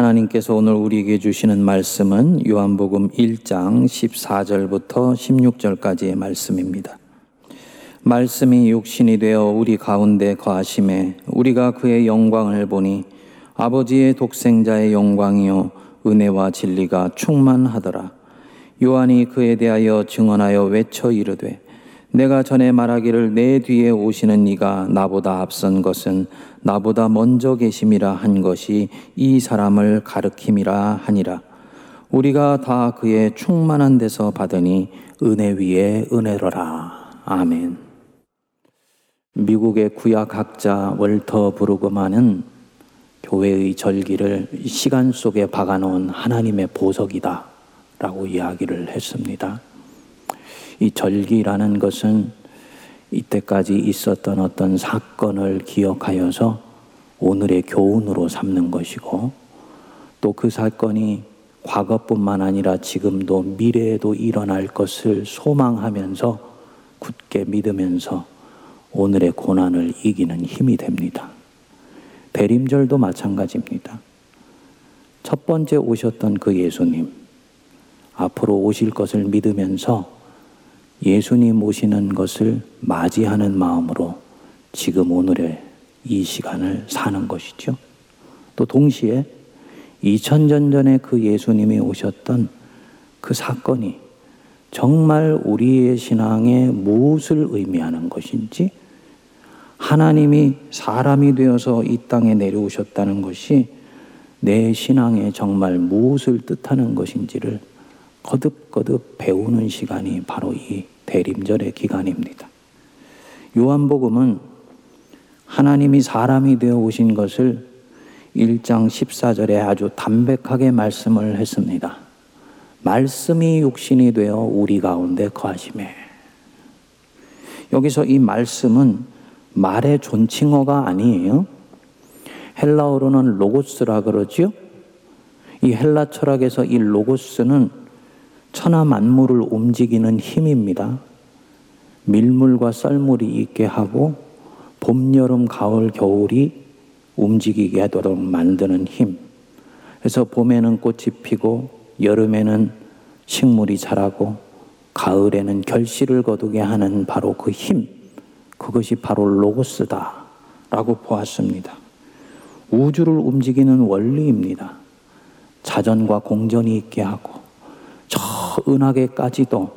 하나님께서 오늘 우리에게 주시는 말씀은 요한복음 1장 14절부터 16절까지의 말씀입니다. 말씀이 육신이 되어 우리 가운데 거하심에 우리가 그의 영광을 보니 아버지의 독생자의 영광이요 은혜와 진리가 충만하더라. 요한이 그에 대하여 증언하여 외쳐 이르되 내가 전에 말하기를 내 뒤에 오시는 이가 나보다 앞선 것은 나보다 먼저 계심이라 한 것이 이 사람을 가르킴이라 하니라. 우리가 다 그의 충만한 데서 받으니 은혜 위에 은혜로라. 아멘. 미국의 구약학자 월터 브루그만은 교회의 절기를 시간 속에 박아놓은 하나님의 보석이다 라고 이야기를 했습니다. 이 절기라는 것은 이때까지 있었던 어떤 사건을 기억하여서 오늘의 교훈으로 삼는 것이고 또 그 사건이 과거뿐만 아니라 지금도 미래에도 일어날 것을 소망하면서 굳게 믿으면서 오늘의 고난을 이기는 힘이 됩니다. 대림절도 마찬가지입니다. 첫 번째 오셨던 그 예수님, 앞으로 오실 것을 믿으면서 예수님 오시는 것을 맞이하는 마음으로 지금 오늘의 이 시간을 사는 것이죠. 또 동시에 2000년 전에 그 예수님이 오셨던 그 사건이 정말 우리의 신앙에 무엇을 의미하는 것인지 하나님이 사람이 되어서 이 땅에 내려오셨다는 것이 내 신앙에 정말 무엇을 뜻하는 것인지를 거듭거듭 배우는 시간이 바로 이 대림절의 기간입니다. 요한복음은 하나님이 사람이 되어 오신 것을 1장 14절에 아주 담백하게 말씀을 했습니다. 말씀이 육신이 되어 우리 가운데 거하심에. 여기서 이 말씀은 말의 존칭어가 아니에요. 헬라어로는 로고스라 그러지이 헬라 철학에서 이 로고스는 천하 만물을 움직이는 힘입니다. 밀물과 썰물이 있게 하고 봄, 여름, 가을, 겨울이 움직이게 하도록 만드는 힘. 그래서 봄에는 꽃이 피고 여름에는 식물이 자라고 가을에는 결실을 거두게 하는 바로 그 힘. 그것이 바로 로고스다. 라고 보았습니다. 우주를 움직이는 원리입니다. 자전과 공전이 있게 하고 저 은하계까지도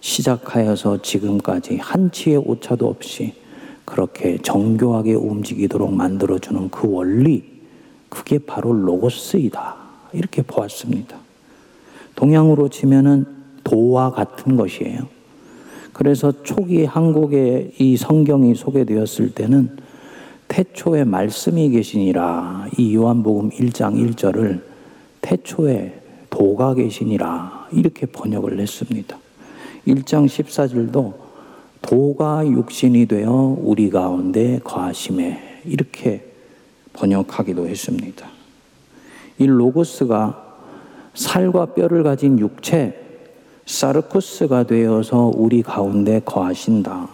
시작하여서 지금까지 한치의 오차도 없이 그렇게 정교하게 움직이도록 만들어주는 그 원리, 그게 바로 로고스이다. 이렇게 보았습니다. 동양으로 치면은 도와 같은 것이에요. 그래서 초기 한국에 이 성경이 소개되었을 때는 태초에 말씀이 계시니라 이 요한복음 1장 1절을 태초에 도가 계시니라 이렇게 번역을 했습니다. 1장 14절도 도가 육신이 되어 우리 가운데 거하심에 이렇게 번역하기도 했습니다. 이 로고스가 살과 뼈를 가진 육체 사르쿠스가 되어서 우리 가운데 거하신다.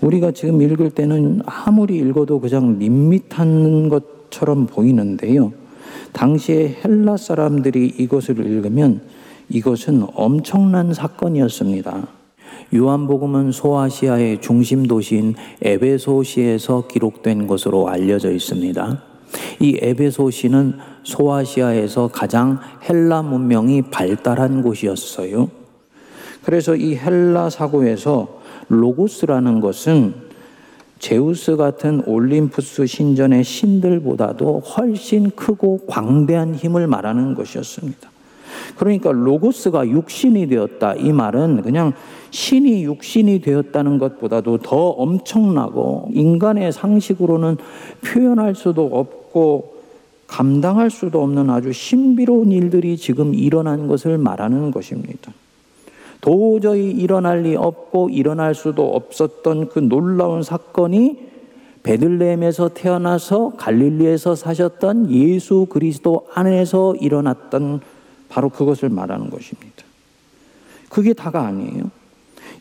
우리가 지금 읽을 때는 아무리 읽어도 그냥 밋밋한 것처럼 보이는데요. 당시에 헬라 사람들이 이것을 읽으면 이것은 엄청난 사건이었습니다. 요한복음은 소아시아의 중심 도시인 에베소시에서 기록된 것으로 알려져 있습니다. 이 에베소시는 소아시아에서 가장 헬라 문명이 발달한 곳이었어요. 그래서 이 헬라 사고에서 로고스라는 것은 제우스 같은 올림푸스 신전의 신들보다도 훨씬 크고 광대한 힘을 말하는 것이었습니다. 그러니까 로고스가 육신이 되었다. 이 말은 그냥 신이 육신이 되었다는 것보다도 더 엄청나고 인간의 상식으로는 표현할 수도 없고 감당할 수도 없는 아주 신비로운 일들이 지금 일어난 것을 말하는 것입니다. 도저히 일어날 리 없고 일어날 수도 없었던 그 놀라운 사건이 베들레헴에서 태어나서 갈릴리에서 사셨던 예수 그리스도 안에서 일어났던 바로 그것을 말하는 것입니다. 그게 다가 아니에요.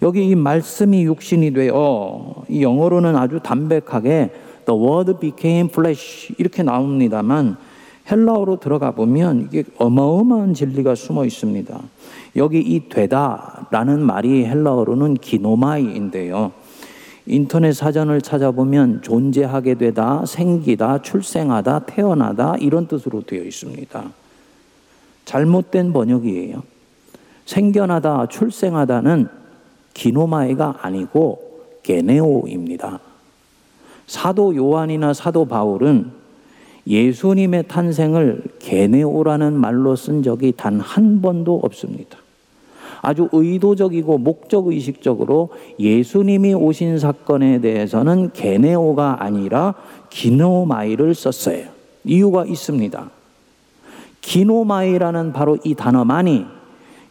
여기 이 말씀이 육신이 되어 이 영어로는 아주 담백하게 the word became flesh 이렇게 나옵니다만 헬라어로 들어가 보면 이게 어마어마한 진리가 숨어 있습니다. 여기 이 되다라는 말이 헬라어로는 기노마이인데요. 인터넷 사전을 찾아보면 존재하게 되다, 생기다, 출생하다, 태어나다 이런 뜻으로 되어 있습니다. 잘못된 번역이에요. 생겨나다, 출생하다는 기노마이가 아니고 게네오입니다. 사도 요한이나 사도 바울은 예수님의 탄생을 게네오라는 말로 쓴 적이 단 한 번도 없습니다. 아주 의도적이고 목적의식적으로 예수님이 오신 사건에 대해서는 게네오가 아니라 기노마이를 썼어요. 이유가 있습니다. 기노마이라는 바로 이 단어만이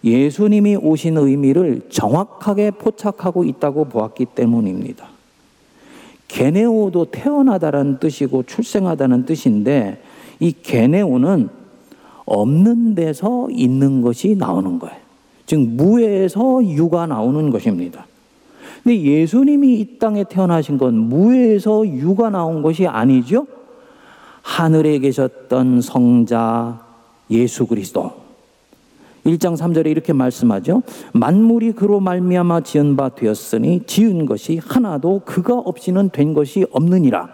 예수님이 오신 의미를 정확하게 포착하고 있다고 보았기 때문입니다. 게네오도 태어나다라는 뜻이고 출생하다는 뜻인데 이 게네오는 없는 데서 있는 것이 나오는 거예요. 즉 무에서 유가 나오는 것입니다. 근데 예수님이 이 땅에 태어나신 건 무에서 유가 나온 것이 아니죠. 하늘에 계셨던 성자 예수 그리스도 1장 3절에 이렇게 말씀하죠. 만물이 그로 말미암아 지은 바 되었으니 지은 것이 하나도 그가 없이는 된 것이 없느니라.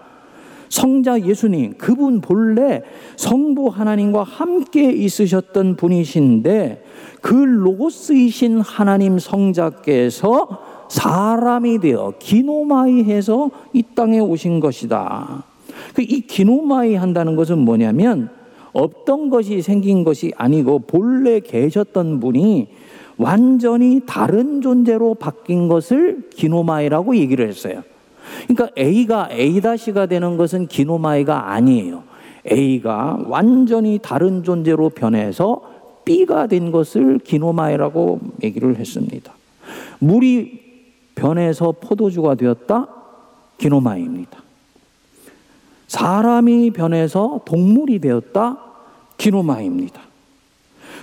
성자 예수님 그분 본래 성부 하나님과 함께 있으셨던 분이신데 그 로고스이신 하나님 성자께서 사람이 되어 기노마이해서 이 땅에 오신 것이다. 그이 기노마이 한다는 것은 뭐냐면 없던 것이 생긴 것이 아니고 본래 계셨던 분이 완전히 다른 존재로 바뀐 것을 기노마이라고 얘기를 했어요. 그러니까 A가 A-가 되는 것은 기노마이가 아니에요. A가 완전히 다른 존재로 변해서 B가 된 것을 기노마이라고 얘기를 했습니다. 물이 변해서 포도주가 되었다? 기노마이입니다. 사람이 변해서 동물이 되었다? 기노마입니다.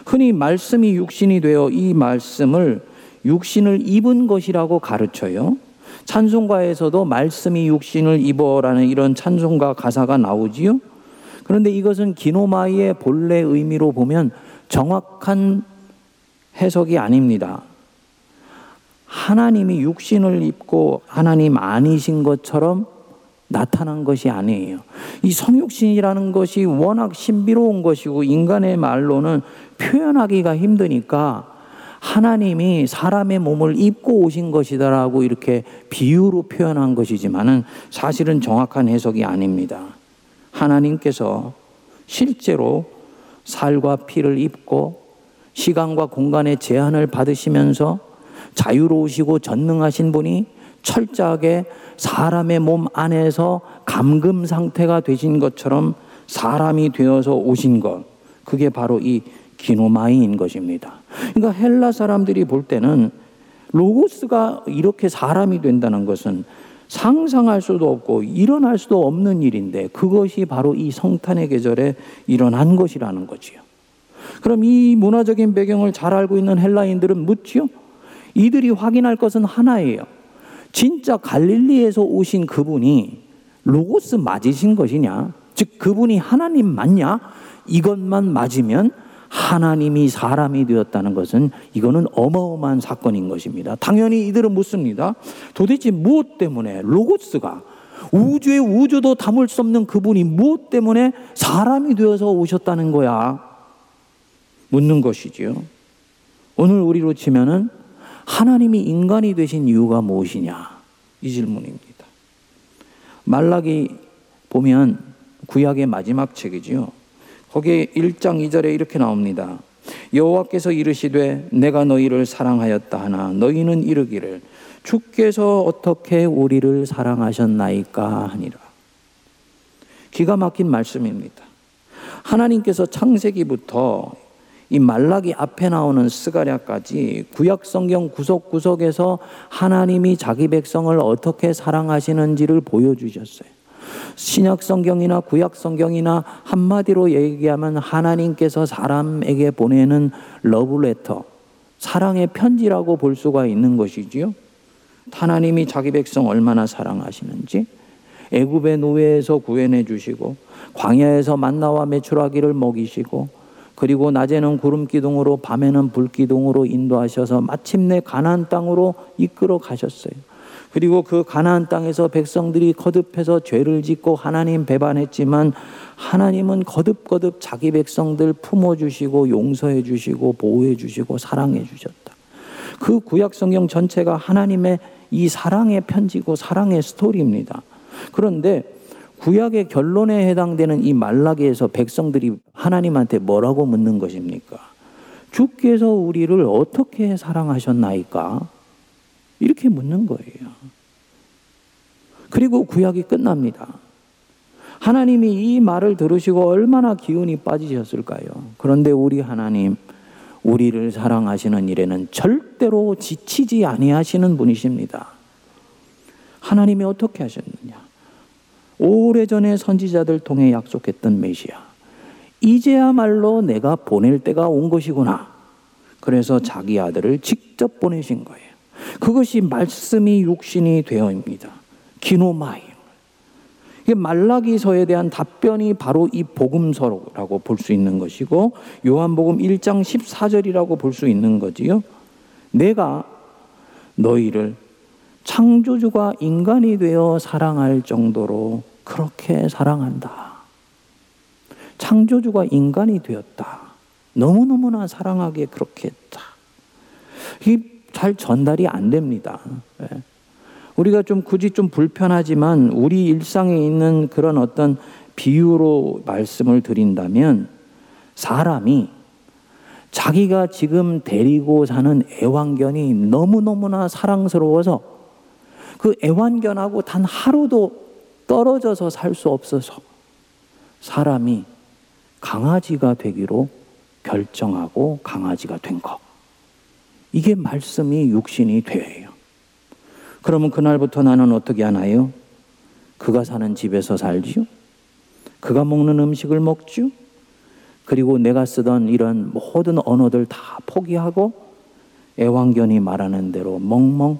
흔히 말씀이 육신이 되어 이 말씀을 육신을 입은 것이라고 가르쳐요. 찬송가에서도 말씀이 육신을 입어라는 이런 찬송가 가사가 나오지요. 그런데 이것은 기노마이의 본래 의미로 보면 정확한 해석이 아닙니다. 하나님이 육신을 입고 하나님 아니신 것처럼 나타난 것이 아니에요. 이 성육신이라는 것이 워낙 신비로운 것이고 인간의 말로는 표현하기가 힘드니까 하나님이 사람의 몸을 입고 오신 것이다라고 이렇게 비유로 표현한 것이지만은 사실은 정확한 해석이 아닙니다. 하나님께서 실제로 살과 피를 입고 시간과 공간의 제한을 받으시면서 자유로우시고 전능하신 분이 철저하게 사람의 몸 안에서 감금 상태가 되신 것처럼 사람이 되어서 오신 것. 그게 바로 이 기노마이인 것입니다. 그러니까 헬라 사람들이 볼 때는 로고스가 이렇게 사람이 된다는 것은 상상할 수도 없고 일어날 수도 없는 일인데 그것이 바로 이 성탄의 계절에 일어난 것이라는 거지요. 그럼 이 문화적인 배경을 잘 알고 있는 헬라인들은 묻지요? 이들이 확인할 것은 하나예요. 진짜 갈릴리에서 오신 그분이 로고스 맞으신 것이냐? 즉 그분이 하나님 맞냐? 이것만 맞으면 하나님이 사람이 되었다는 것은 이거는 어마어마한 사건인 것입니다. 당연히 이들은 묻습니다. 도대체 무엇 때문에 로고스가 우주의 우주도 담을 수 없는 그분이 무엇 때문에 사람이 되어서 오셨다는 거야? 묻는 것이지요. 오늘 우리로 치면은 하나님이 인간이 되신 이유가 무엇이냐? 이 질문입니다. 말라기 보면 구약의 마지막 책이지요. 거기에 1장 2절에 이렇게 나옵니다. 여호와께서 이르시되 내가 너희를 사랑하였다 하나 너희는 이르기를 주께서 어떻게 우리를 사랑하셨나이까 하니라. 기가 막힌 말씀입니다. 하나님께서 창세기부터 이 말라기 앞에 나오는 스가랴까지 구약 성경 구석구석에서 하나님이 자기 백성을 어떻게 사랑하시는지를 보여주셨어요. 신약 성경이나 구약 성경이나 한마디로 얘기하면 하나님께서 사람에게 보내는 러브레터, 사랑의 편지라고 볼 수가 있는 것이지요. 하나님이 자기 백성 얼마나 사랑하시는지 애굽의 노예에서 구해내 주시고 광야에서 만나와 메추라기를 먹이시고 그리고 낮에는 구름 기둥으로 밤에는 불 기둥으로 인도하셔서 마침내 가나안 땅으로 이끌어 가셨어요. 그리고 그 가나안 땅에서 백성들이 거듭해서 죄를 짓고 하나님 배반했지만 하나님은 거듭거듭 자기 백성들 품어 주시고 용서해 주시고 보호해 주시고 사랑해 주셨다. 그 구약 성경 전체가 하나님의 이 사랑의 편지고 사랑의 스토리입니다. 그런데 구약의 결론에 해당되는 이 말라기에서 백성들이 하나님한테 뭐라고 묻는 것입니까? 주께서 우리를 어떻게 사랑하셨나이까? 이렇게 묻는 거예요. 그리고 구약이 끝납니다. 하나님이 이 말을 들으시고 얼마나 기운이 빠지셨을까요? 그런데 우리 하나님, 우리를 사랑하시는 일에는 절대로 지치지 아니하시는 분이십니다. 하나님이 어떻게 하셨느냐? 오래전에 선지자들 통해 약속했던 메시아. 이제야말로 내가 보낼 때가 온 것이구나. 그래서 자기 아들을 직접 보내신 거예요. 그것이 말씀이 육신이 되어입니다. 기노마이. 말라기서에 대한 답변이 바로 이 복음서라고 볼 수 있는 것이고 요한복음 1장 14절이라고 볼 수 있는 거지요. 내가 너희를 창조주가 인간이 되어 사랑할 정도로 그렇게 사랑한다. 창조주가 인간이 되었다. 너무너무나 사랑하게 그렇게 했다. 이게 잘 전달이 안 됩니다. 예. 우리가 좀 굳이 좀 불편하지만 우리 일상에 있는 그런 어떤 비유로 말씀을 드린다면 사람이 자기가 지금 데리고 사는 애완견이 너무너무나 사랑스러워서 그 애완견하고 단 하루도 떨어져서 살 수 없어서 사람이 강아지가 되기로 결정하고 강아지가 된 것. 이게 말씀이 육신이 되어요. 그러면 그날부터 나는 어떻게 하나요? 그가 사는 집에서 살지요? 그가 먹는 음식을 먹지요? 그리고 내가 쓰던 이런 모든 언어들 다 포기하고 애완견이 말하는 대로 멍멍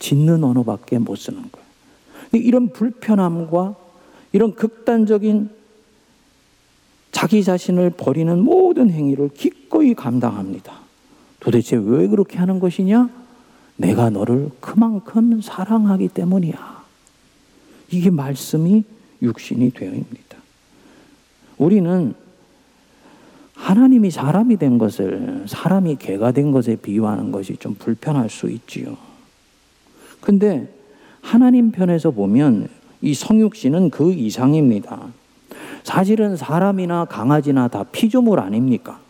짖는 언어밖에 못 쓰는 거예요. 이런 불편함과 이런 극단적인 자기 자신을 버리는 모든 행위를 기꺼이 감당합니다. 도대체 왜 그렇게 하는 것이냐? 내가 너를 그만큼 사랑하기 때문이야. 이게 말씀이 육신이 되어입니다. 우리는 하나님이 사람이 된 것을 사람이 개가 된 것에 비유하는 것이 좀 불편할 수 있지요. 근데 하나님 편에서 보면 이 성육신은 그 이상입니다. 사실은 사람이나 강아지나 다 피조물 아닙니까?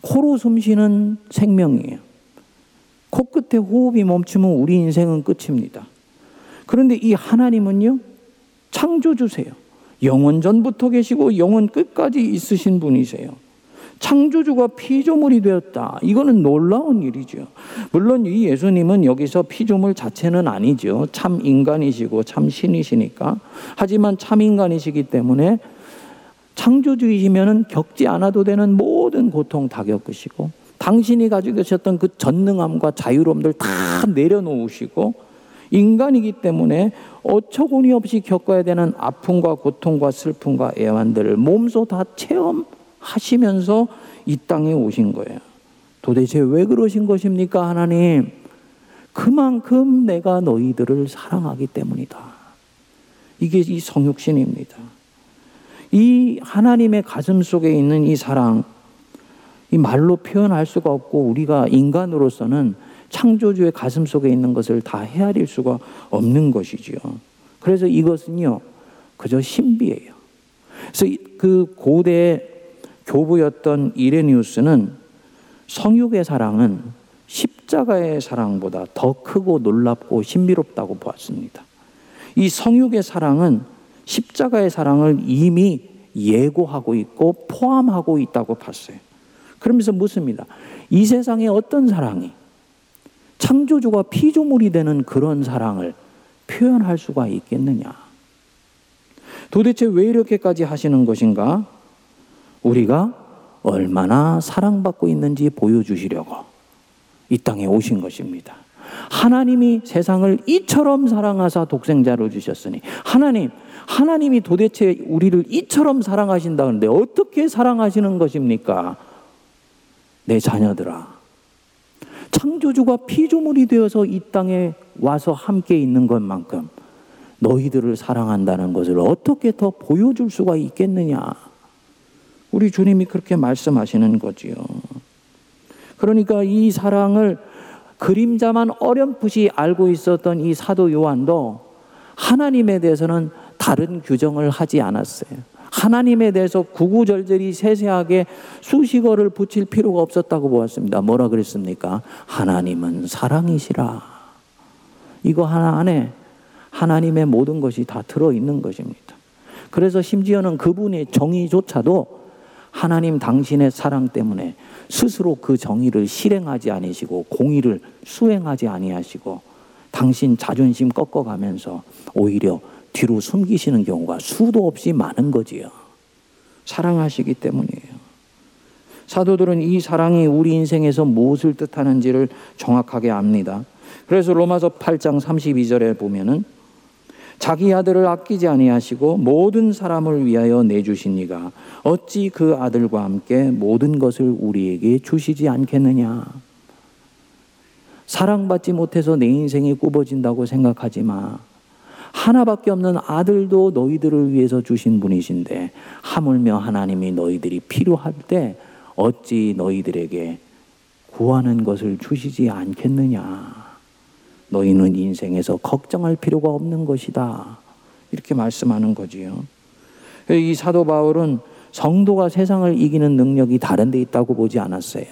코로 숨 쉬는 생명이에요. 코끝에 호흡이 멈추면 우리 인생은 끝입니다. 그런데 이 하나님은요, 창조주세요. 영원 전부터 계시고 영원 끝까지 있으신 분이세요. 창조주가 피조물이 되었다. 이거는 놀라운 일이죠. 물론 이 예수님은 여기서 피조물 자체는 아니죠. 참 인간이시고 참 신이시니까. 하지만 참 인간이시기 때문에 창조주이시면은 겪지 않아도 되는 모든 고통 다 겪으시고 당신이 가지고 계셨던 그 전능함과 자유로움들 다 내려놓으시고 인간이기 때문에 어처구니 없이 겪어야 되는 아픔과 고통과 슬픔과 애환들을 몸소 다 체험 하시면서 이 땅에 오신 거예요. 도대체 왜 그러신 것입니까, 하나님? 그만큼 내가 너희들을 사랑하기 때문이다. 이게 이 성육신입니다. 이 하나님의 가슴 속에 있는 이 사랑, 이 말로 표현할 수가 없고 우리가 인간으로서는 창조주의 가슴 속에 있는 것을 다 헤아릴 수가 없는 것이지요. 그래서 이것은요, 그저 신비예요. 그래서 그 고대 교부였던 이레니우스는 성육의 사랑은 십자가의 사랑보다 더 크고 놀랍고 신비롭다고 보았습니다. 이 성육의 사랑은 십자가의 사랑을 이미 예고하고 있고 포함하고 있다고 봤어요. 그러면서 묻습니다. 이 세상에 어떤 사랑이 창조주가 피조물이 되는 그런 사랑을 표현할 수가 있겠느냐? 도대체 왜 이렇게까지 하시는 것인가? 우리가 얼마나 사랑받고 있는지 보여주시려고 이 땅에 오신 것입니다. 하나님이 세상을 이처럼 사랑하사 독생자를 주셨으니 하나님 하나님이 도대체 우리를 이처럼 사랑하신다는데 어떻게 사랑하시는 것입니까? 내 자녀들아. 창조주가 피조물이 되어서 이 땅에 와서 함께 있는 것만큼 너희들을 사랑한다는 것을 어떻게 더 보여줄 수가 있겠느냐? 우리 주님이 그렇게 말씀하시는 거지요. 그러니까 이 사랑을 그림자만 어렴풋이 알고 있었던 이 사도 요한도 하나님에 대해서는 다른 규정을 하지 않았어요. 하나님에 대해서 구구절절히 세세하게 수식어를 붙일 필요가 없었다고 보았습니다. 뭐라 그랬습니까? 하나님은 사랑이시라. 이거 하나 안에 하나님의 모든 것이 다 들어있는 것입니다. 그래서 심지어는 그분의 정의조차도 하나님 당신의 사랑 때문에 스스로 그 정의를 실행하지 아니시고 공의를 수행하지 아니하시고 당신 자존심 꺾어가면서 오히려 뒤로 숨기시는 경우가 수도 없이 많은 거지요. 사랑하시기 때문이에요. 사도들은 이 사랑이 우리 인생에서 무엇을 뜻하는지를 정확하게 압니다. 그래서 로마서 8장 32절에 보면은 자기 아들을 아끼지 아니하시고 모든 사람을 위하여 내주신 이가 어찌 그 아들과 함께 모든 것을 우리에게 주시지 않겠느냐. 사랑받지 못해서 내 인생이 굽어진다고 생각하지 마. 하나밖에 없는 아들도 너희들을 위해서 주신 분이신데 하물며 하나님이 너희들이 필요할 때 어찌 너희들에게 구하는 것을 주시지 않겠느냐. 너희는 인생에서 걱정할 필요가 없는 것이다. 이렇게 말씀하는 거지요. 이 사도 바울은 성도가 세상을 이기는 능력이 다른 데 있다고 보지 않았어요.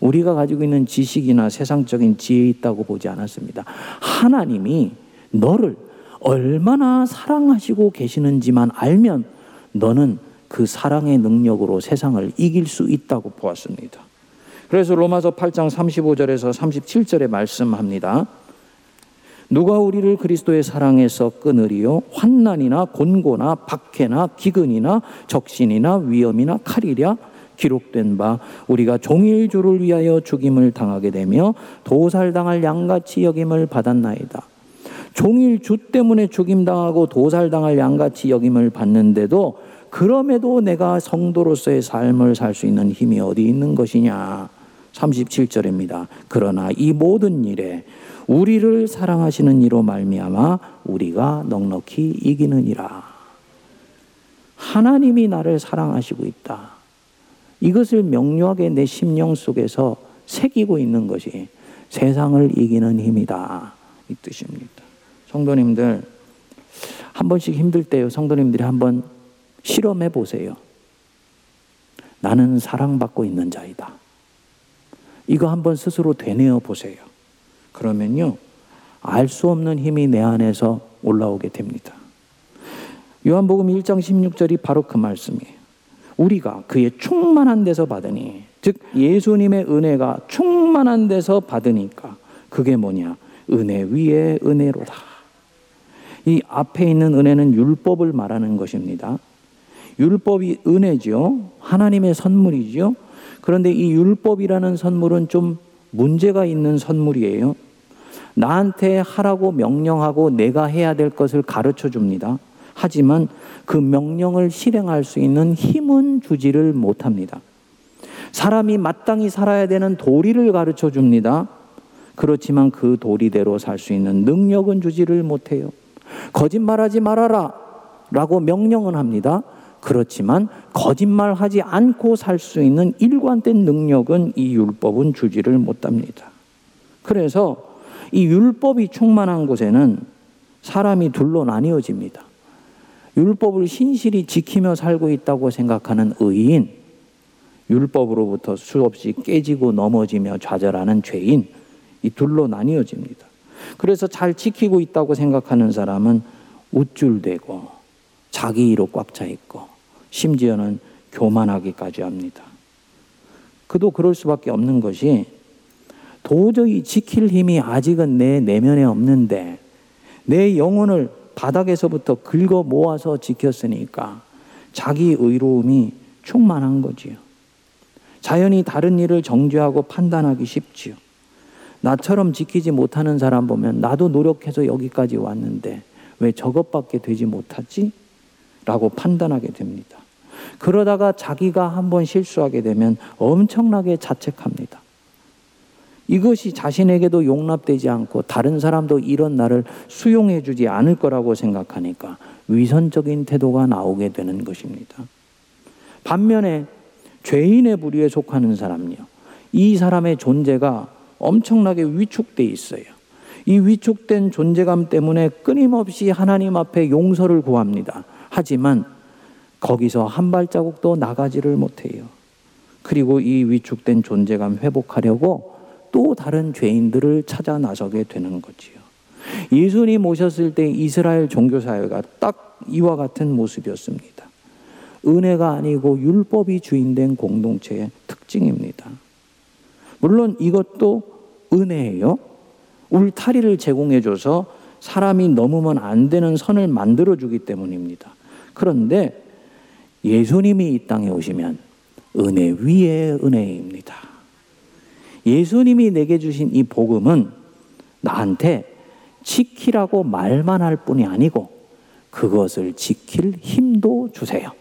우리가 가지고 있는 지식이나 세상적인 지혜 있다고 보지 않았습니다. 하나님이 너를 얼마나 사랑하시고 계시는지만 알면 너는 그 사랑의 능력으로 세상을 이길 수 있다고 보았습니다. 그래서 로마서 8장 35절에서 37절에 말씀합니다. 누가 우리를 그리스도의 사랑에서 끊으리요 환난이나 곤고나 박해나 기근이나 적신이나 위험이나 칼이랴 기록된 바 우리가 종일 주를 위하여 죽임을 당하게 되며 도살당할 양같이 여김을 받았나이다. 종일 주 때문에 죽임당하고 도살당할 양같이 여김을 받는데도 그럼에도 내가 성도로서의 삶을 살 수 있는 힘이 어디 있는 것이냐. 37절입니다. 그러나 이 모든 일에 우리를 사랑하시는 이로 말미암아 우리가 넉넉히 이기는이라. 하나님이 나를 사랑하시고 있다. 이것을 명료하게 내 심령 속에서 새기고 있는 것이 세상을 이기는 힘이다. 이 뜻입니다. 성도님들, 한 번씩 힘들 때요. 성도님들이 한번 실험해 보세요. 나는 사랑받고 있는 자이다. 이거 한번 스스로 되뇌어 보세요. 그러면요, 알 수 없는 힘이 내 안에서 올라오게 됩니다. 요한복음 1장 16절이 바로 그 말씀이에요. 우리가 그의 충만한 데서 받으니, 즉 예수님의 은혜가 충만한 데서 받으니까 그게 뭐냐? 은혜 위에 은혜로다. 이 앞에 있는 은혜는 율법을 말하는 것입니다. 율법이 은혜죠. 하나님의 선물이죠. 그런데 이 율법이라는 선물은 좀 문제가 있는 선물이에요. 나한테 하라고 명령하고 내가 해야 될 것을 가르쳐 줍니다. 하지만 그 명령을 실행할 수 있는 힘은 주지를 못합니다. 사람이 마땅히 살아야 되는 도리를 가르쳐 줍니다. 그렇지만 그 도리대로 살 수 있는 능력은 주지를 못해요. 거짓말하지 말아라 라고 명령은 합니다. 그렇지만 거짓말하지 않고 살 수 있는 일관된 능력은 이 율법은 주지를 못합니다. 그래서 이 율법이 충만한 곳에는 사람이 둘로 나뉘어집니다. 율법을 신실히 지키며 살고 있다고 생각하는 의인, 율법으로부터 수없이 깨지고 넘어지며 좌절하는 죄인, 이 둘로 나뉘어집니다. 그래서 잘 지키고 있다고 생각하는 사람은 우쭐대고 자기 이로 꽉 차 있고 심지어는 교만하기까지 합니다. 그도 그럴 수밖에 없는 것이 도저히 지킬 힘이 아직은 내 내면에 없는데 내 영혼을 바닥에서부터 긁어 모아서 지켰으니까 자기 의로움이 충만한 거지요. 자연히 다른 일을 정죄하고 판단하기 쉽지요. 나처럼 지키지 못하는 사람 보면 나도 노력해서 여기까지 왔는데 왜 저것밖에 되지 못하지? 라고 판단하게 됩니다. 그러다가 자기가 한번 실수하게 되면 엄청나게 자책합니다. 이것이 자신에게도 용납되지 않고 다른 사람도 이런 나를 수용해 주지 않을 거라고 생각하니까 위선적인 태도가 나오게 되는 것입니다. 반면에 죄인의 부류에 속하는 사람요. 이 사람의 존재가 엄청나게 위축돼 있어요. 이 위축된 존재감 때문에 끊임없이 하나님 앞에 용서를 구합니다. 하지만 거기서 한 발자국도 나가지를 못해요. 그리고 이 위축된 존재감 회복하려고 또 다른 죄인들을 찾아 나서게 되는 거지요. 예수님 오셨을 때 이스라엘 종교사회가 딱 이와 같은 모습이었습니다. 은혜가 아니고 율법이 주인된 공동체의 특징입니다. 물론 이것도 은혜예요. 울타리를 제공해줘서 사람이 넘으면 안 되는 선을 만들어주기 때문입니다. 그런데 예수님이 이 땅에 오시면 은혜 위에 은혜입니다. 예수님이 내게 주신 이 복음은 나한테 지키라고 말만 할 뿐이 아니고 그것을 지킬 힘도 주세요.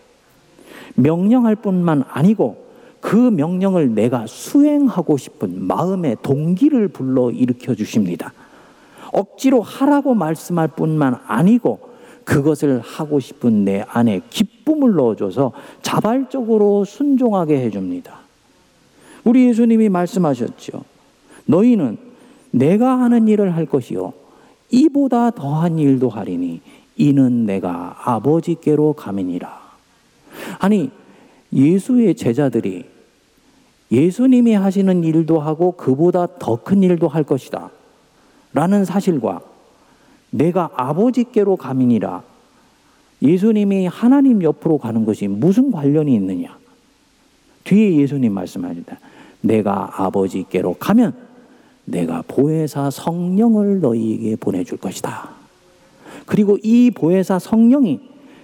명령할 뿐만 아니고 그 명령을 내가 수행하고 싶은 마음의 동기를 불러 일으켜 주십니다. 억지로 하라고 말씀할 뿐만 아니고 그것을 하고 싶은 내 안에 기쁨을 넣어줘서 자발적으로 순종하게 해줍니다. 우리 예수님이 말씀하셨죠. 너희는 내가 하는 일을 할 것이요. 이보다 더한 일도 하리니 이는 내가 아버지께로 가민이라. 아니, 예수의 제자들이 예수님이 하시는 일도 하고 그보다 더 큰 일도 할 것이다. 라는 사실과 내가 아버지께로 가민이라 예수님이 하나님 옆으로 가는 것이 무슨 관련이 있느냐? 뒤에 예수님 말씀하신다. 내가 아버지께로 가면 내가 보혜사 성령을 너희에게 보내줄 것이다. 그리고 이 보혜사 성령이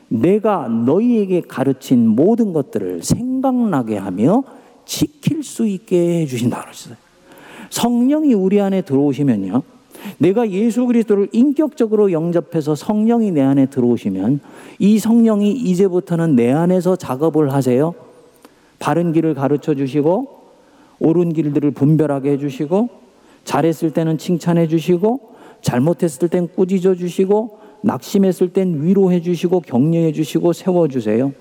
내가 너희에게 가르친 모든 것들을 생각나게 하며 지킬 수 있게 해주신다 그랬어요. 성령이 우리 안에 들어오시면요. 내가 예수 그리스도를 인격적으로 영접해서 성령이 내 안에 들어오시면 이 성령이 이제부터는 내 안에서 작업을 하세요. 바른 길을 가르쳐 주시고 옳은 길들을 분별하게 해 주시고 잘했을 때는 칭찬해 주시고 잘못했을 땐 꾸짖어 주시고 낙심했을 땐 위로해 주시고 격려해 주시고 세워 주세요.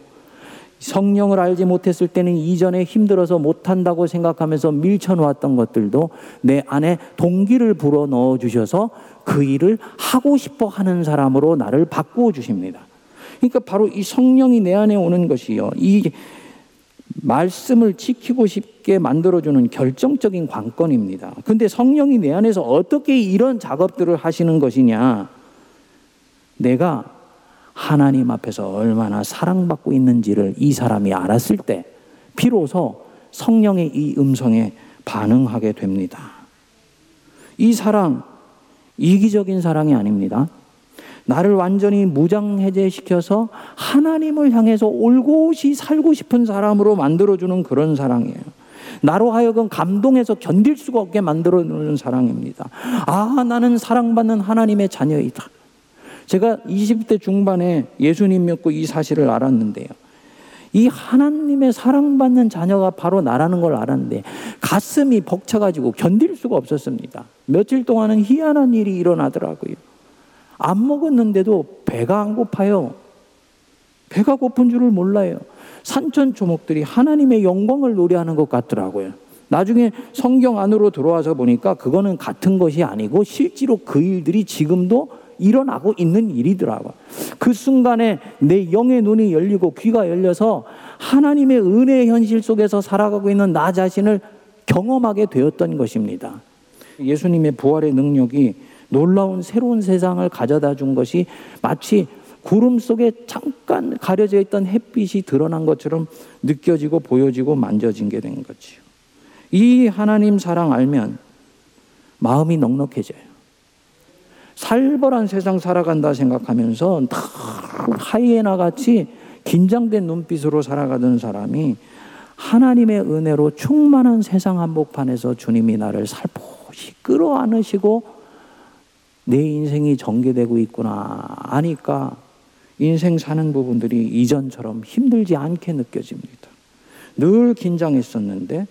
성령을 알지 못했을 때는 이전에 힘들어서 못한다고 생각하면서 밀쳐놓았던 것들도 내 안에 동기를 불어 넣어 주셔서 그 일을 하고 싶어 하는 사람으로 나를 바꾸어 주십니다. 그러니까 바로 이 성령이 내 안에 오는 것이요. 이 말씀을 지키고 싶게 만들어주는 결정적인 관건입니다. 근데 성령이 내 안에서 어떻게 이런 작업들을 하시는 것이냐? 내가 하나님 앞에서 얼마나 사랑받고 있는지를 이 사람이 알았을 때 비로소 성령의 이 음성에 반응하게 됩니다. 이 사랑 이기적인 사랑이 아닙니다. 나를 완전히 무장해제시켜서 하나님을 향해서 올곧이 살고 싶은 사람으로 만들어주는 그런 사랑이에요. 나로 하여금 감동해서 견딜 수가 없게 만들어주는 사랑입니다. 아, 나는 사랑받는 하나님의 자녀이다. 제가 20대 중반에 예수님 믿고 이 사실을 알았는데요. 이 하나님의 사랑받는 자녀가 바로 나라는 걸 알았는데 가슴이 벅차가지고 견딜 수가 없었습니다. 며칠 동안은 희한한 일이 일어나더라고요. 안 먹었는데도 배가 안 고파요. 배가 고픈 줄을 몰라요. 산천 초목들이 하나님의 영광을 노래하는 것 같더라고요. 나중에 성경 안으로 들어와서 보니까 그거는 같은 것이 아니고 실제로 그 일들이 지금도 일어나고 있는 일이더라고. 그 순간에 내 영의 눈이 열리고 귀가 열려서 하나님의 은혜의 현실 속에서 살아가고 있는 나 자신을 경험하게 되었던 것입니다. 예수님의 부활의 능력이 놀라운 새로운 세상을 가져다 준 것이 마치 구름 속에 잠깐 가려져 있던 햇빛이 드러난 것처럼 느껴지고 보여지고 만져진 게 된 거지요. 이 하나님 사랑 알면 마음이 넉넉해져요. 살벌한 세상 살아간다 생각하면서 하이에나 같이 긴장된 눈빛으로 살아가던 사람이 하나님의 은혜로 충만한 세상 한복판에서 주님이 나를 살포시 끌어안으시고 내 인생이 전개되고 있구나 아니까 인생 사는 부분들이 이전처럼 힘들지 않게 느껴집니다. 늘 긴장했었는데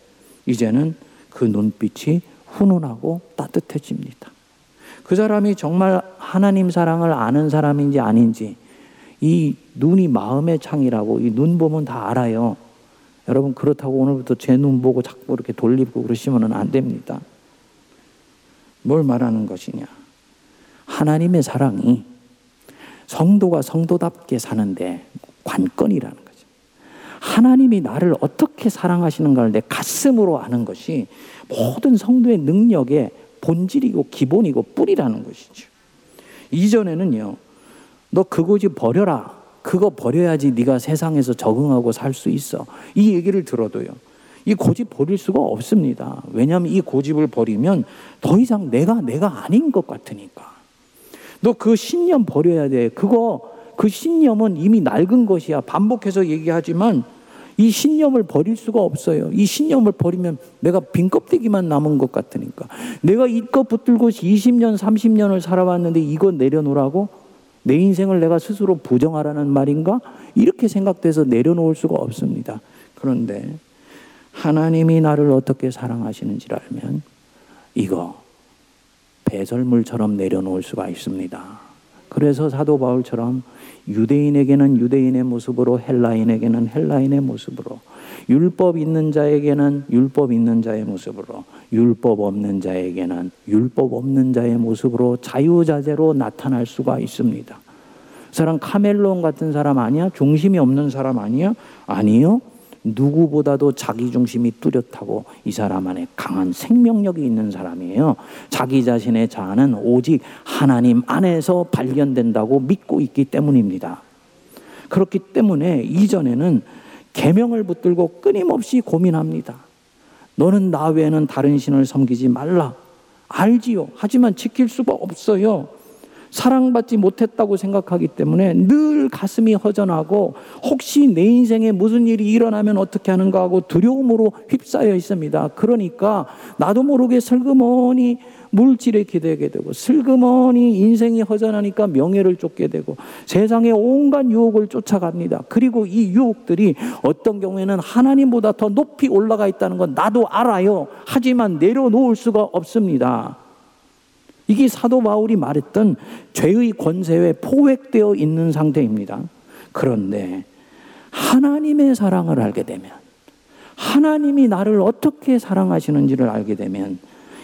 이제는 그 눈빛이 훈훈하고 따뜻해집니다. 그 사람이 정말 하나님 사랑을 아는 사람인지 아닌지 이 눈이 마음의 창이라고 이 눈 보면 다 알아요. 여러분 그렇다고 오늘부터 제 눈 보고 자꾸 이렇게 돌리고 그러시면 안 됩니다. 뭘 말하는 것이냐? 하나님의 사랑이 성도가 성도답게 사는데 관건이라는 거죠. 하나님이 나를 어떻게 사랑하시는가를 내 가슴으로 아는 것이 모든 성도의 능력의 본질이고 기본이고 뿌리라는 것이죠. 이전에는요. 너 그거 지 버려라. 그거 버려야지 네가 세상에서 적응하고 살 수 있어. 이 얘기를 들어도요. 이 고집 버릴 수가 없습니다. 왜냐하면 이 고집을 버리면 더 이상 내가 내가 아닌 것 같으니까. 너 그 신념 버려야 돼. 그거 그 신념은 이미 낡은 것이야. 반복해서 얘기하지만 이 신념을 버릴 수가 없어요. 이 신념을 버리면 내가 빈 껍데기만 남은 것 같으니까. 내가 이껏 붙들고 20년, 30년을 살아왔는데 이거 내려놓으라고? 내 인생을 내가 스스로 부정하라는 말인가? 이렇게 생각돼서 내려놓을 수가 없습니다. 그런데 하나님이 나를 어떻게 사랑하시는지를 알면 이거 배설물처럼 내려놓을 수가 있습니다. 그래서 사도 바울처럼 유대인에게는 유대인의 모습으로 헬라인에게는 헬라인의 모습으로 율법 있는 자에게는 율법 있는 자의 모습으로 율법 없는 자에게는 율법 없는 자의 모습으로 자유자재로 나타날 수가 있습니다. 사람 카멜론 같은 사람 아니야? 중심이 없는 사람 아니야? 아니요. 누구보다도 자기 중심이 뚜렷하고 이 사람 안에 강한 생명력이 있는 사람이에요. 자기 자신의 자아는 오직 하나님 안에서 발견된다고 믿고 있기 때문입니다. 그렇기 때문에 이전에는 계명을 붙들고 끊임없이 고민합니다. 너는 나 외에는 다른 신을 섬기지 말라. 알지요. 하지만 지킬 수가 없어요. 사랑받지 못했다고 생각하기 때문에 늘 가슴이 허전하고 혹시 내 인생에 무슨 일이 일어나면 어떻게 하는가 하고 두려움으로 휩싸여 있습니다. 그러니까 나도 모르게 슬그머니 물질에 기대게 되고 슬그머니 인생이 허전하니까 명예를 쫓게 되고 세상의 온갖 유혹을 쫓아갑니다. 그리고 이 유혹들이 어떤 경우에는 하나님보다 더 높이 올라가 있다는 건 나도 알아요. 하지만 내려놓을 수가 없습니다. 이게 사도 바울이 말했던 죄의 권세에 포획되어 있는 상태입니다. 그런데 하나님의 사랑을 알게 되면 하나님이 나를 어떻게 사랑하시는지를 알게 되면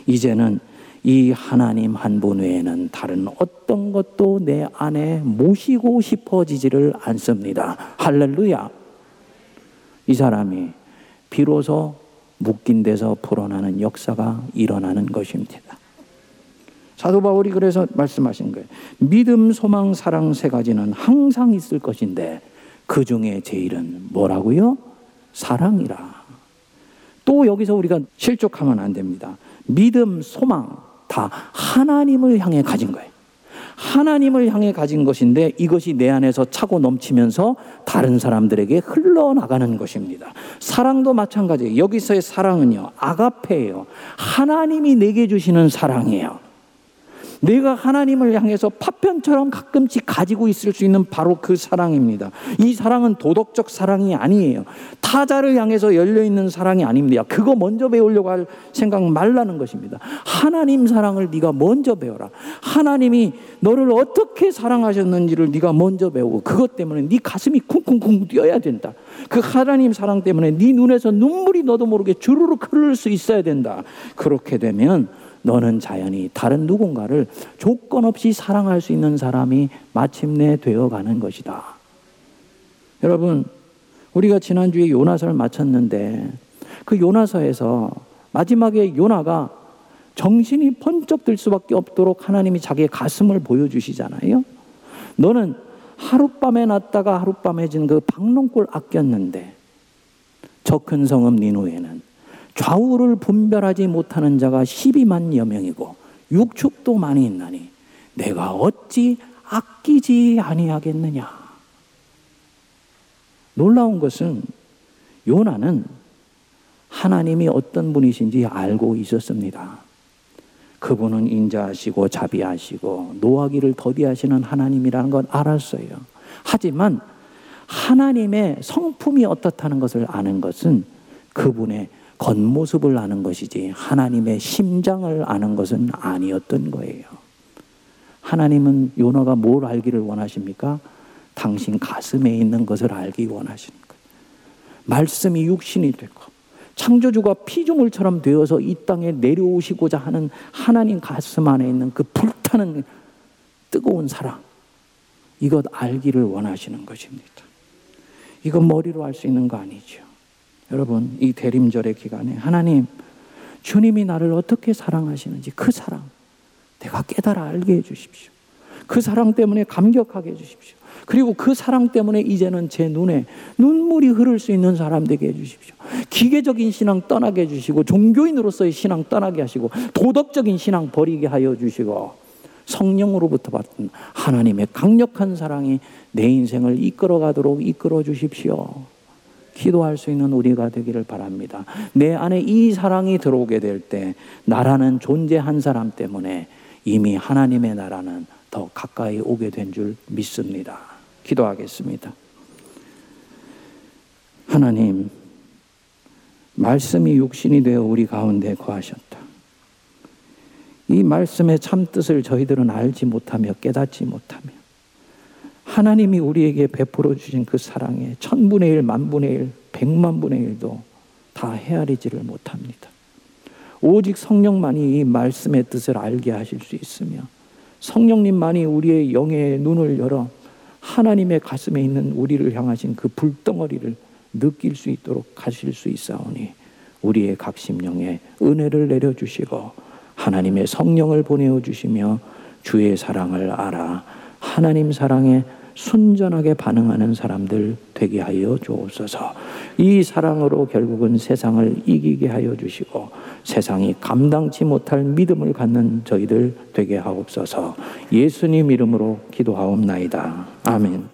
이제는 이 하나님 한 분 외에는 다른 어떤 것도 내 안에 모시고 싶어지지를 않습니다. 할렐루야. 이 사람이 비로소 묶인 데서 풀어나는 역사가 일어나는 것입니다. 사도 바울이 그래서 말씀하신 거예요. 믿음, 소망, 사랑 세 가지는 항상 있을 것인데 그 중에 제일은 뭐라고요? 사랑이라. 또 여기서 우리가 실족하면 안 됩니다. 믿음, 소망 다 하나님을 향해 가진 거예요. 하나님을 향해 가진 것인데 이것이 내 안에서 차고 넘치면서 다른 사람들에게 흘러나가는 것입니다. 사랑도 마찬가지예요. 여기서의 사랑은요, 아가페예요. 하나님이 내게 주시는 사랑이에요. 내가 하나님을 향해서 파편처럼 가끔씩 가지고 있을 수 있는 바로 그 사랑입니다. 이 사랑은 도덕적 사랑이 아니에요. 타자를 향해서 열려 있는 사랑이 아닙니다. 그거 먼저 배우려고 할 생각 말라는 것입니다. 하나님 사랑을 네가 먼저 배워라. 하나님이 너를 어떻게 사랑하셨는지를 네가 먼저 배우고 그것 때문에 네 가슴이 쿵쿵쿵 뛰어야 된다. 그 하나님 사랑 때문에 네 눈에서 눈물이 너도 모르게 주르륵 흐를 수 있어야 된다. 그렇게 되면 너는 자연히 다른 누군가를 조건 없이 사랑할 수 있는 사람이 마침내 되어가는 것이다. 여러분, 우리가 지난주에 요나서를 마쳤는데 그 요나서에서 마지막에 요나가 정신이 번쩍 들 수밖에 없도록 하나님이 자기의 가슴을 보여주시잖아요. 너는 하룻밤에 났다가 하룻밤에 진 그 박농골 아꼈는데 저 큰 성읍 니누에는 좌우를 분별하지 못하는 자가 12만여 명이고 육축도 많이 있나니 내가 어찌 아끼지 아니하겠느냐. 놀라운 것은 요나는 하나님이 어떤 분이신지 알고 있었습니다. 그분은 인자하시고 자비하시고 노하기를 더디하시는 하나님이라는 건 알았어요. 하지만 하나님의 성품이 어떻다는 것을 아는 것은 그분의 겉모습을 아는 것이지 하나님의 심장을 아는 것은 아니었던 거예요. 하나님은 요나가 뭘 알기를 원하십니까? 당신 가슴에 있는 것을 알기 원하시는 거예요. 말씀이 육신이 되고 창조주가 피조물처럼 되어서 이 땅에 내려오시고자 하는 하나님 가슴 안에 있는 그 불타는 뜨거운 사랑 이것 알기를 원하시는 것입니다. 이건 머리로 알 수 있는 거 아니죠. 여러분 이 대림절의 기간에 하나님 주님이 나를 어떻게 사랑하시는지 그 사랑 내가 깨달아 알게 해 주십시오. 그 사랑 때문에 감격하게 해 주십시오. 그리고 그 사랑 때문에 이제는 제 눈에 눈물이 흐를 수 있는 사람 되게 해 주십시오. 기계적인 신앙 떠나게 해 주시고 종교인으로서의 신앙 떠나게 하시고 도덕적인 신앙 버리게 하여 주시고 성령으로부터 받은 하나님의 강력한 사랑이 내 인생을 이끌어 가도록 이끌어 주십시오. 기도할 수 있는 우리가 되기를 바랍니다. 내 안에 이 사랑이 들어오게 될 때 나라는 존재 한 사람 때문에 이미 하나님의 나라는 더 가까이 오게 된 줄 믿습니다. 기도하겠습니다. 하나님, 말씀이 육신이 되어 우리 가운데 거하셨다. 이 말씀의 참 뜻을 저희들은 알지 못하며 깨닫지 못하며 하나님이 우리에게 베풀어 주신 그 사랑의 천분의 일, 만분의 일, 백만분의 일도 다 헤아리지를 못합니다. 오직 성령만이 이 말씀의 뜻을 알게 하실 수 있으며 성령님만이 우리의 영의 눈을 열어 하나님의 가슴에 있는 우리를 향하신 그 불덩어리를 느낄 수 있도록 하실 수 있사오니 우리의 각심령에 은혜를 내려주시고 하나님의 성령을 보내어 주시며 주의 사랑을 알아 하나님 사랑에 순전하게 반응하는 사람들 되게 하여 주옵소서. 이 사랑으로 결국은 세상을 이기게 하여 주시고 세상이 감당치 못할 믿음을 갖는 저희들 되게 하옵소서. 예수님 이름으로 기도하옵나이다. 아멘.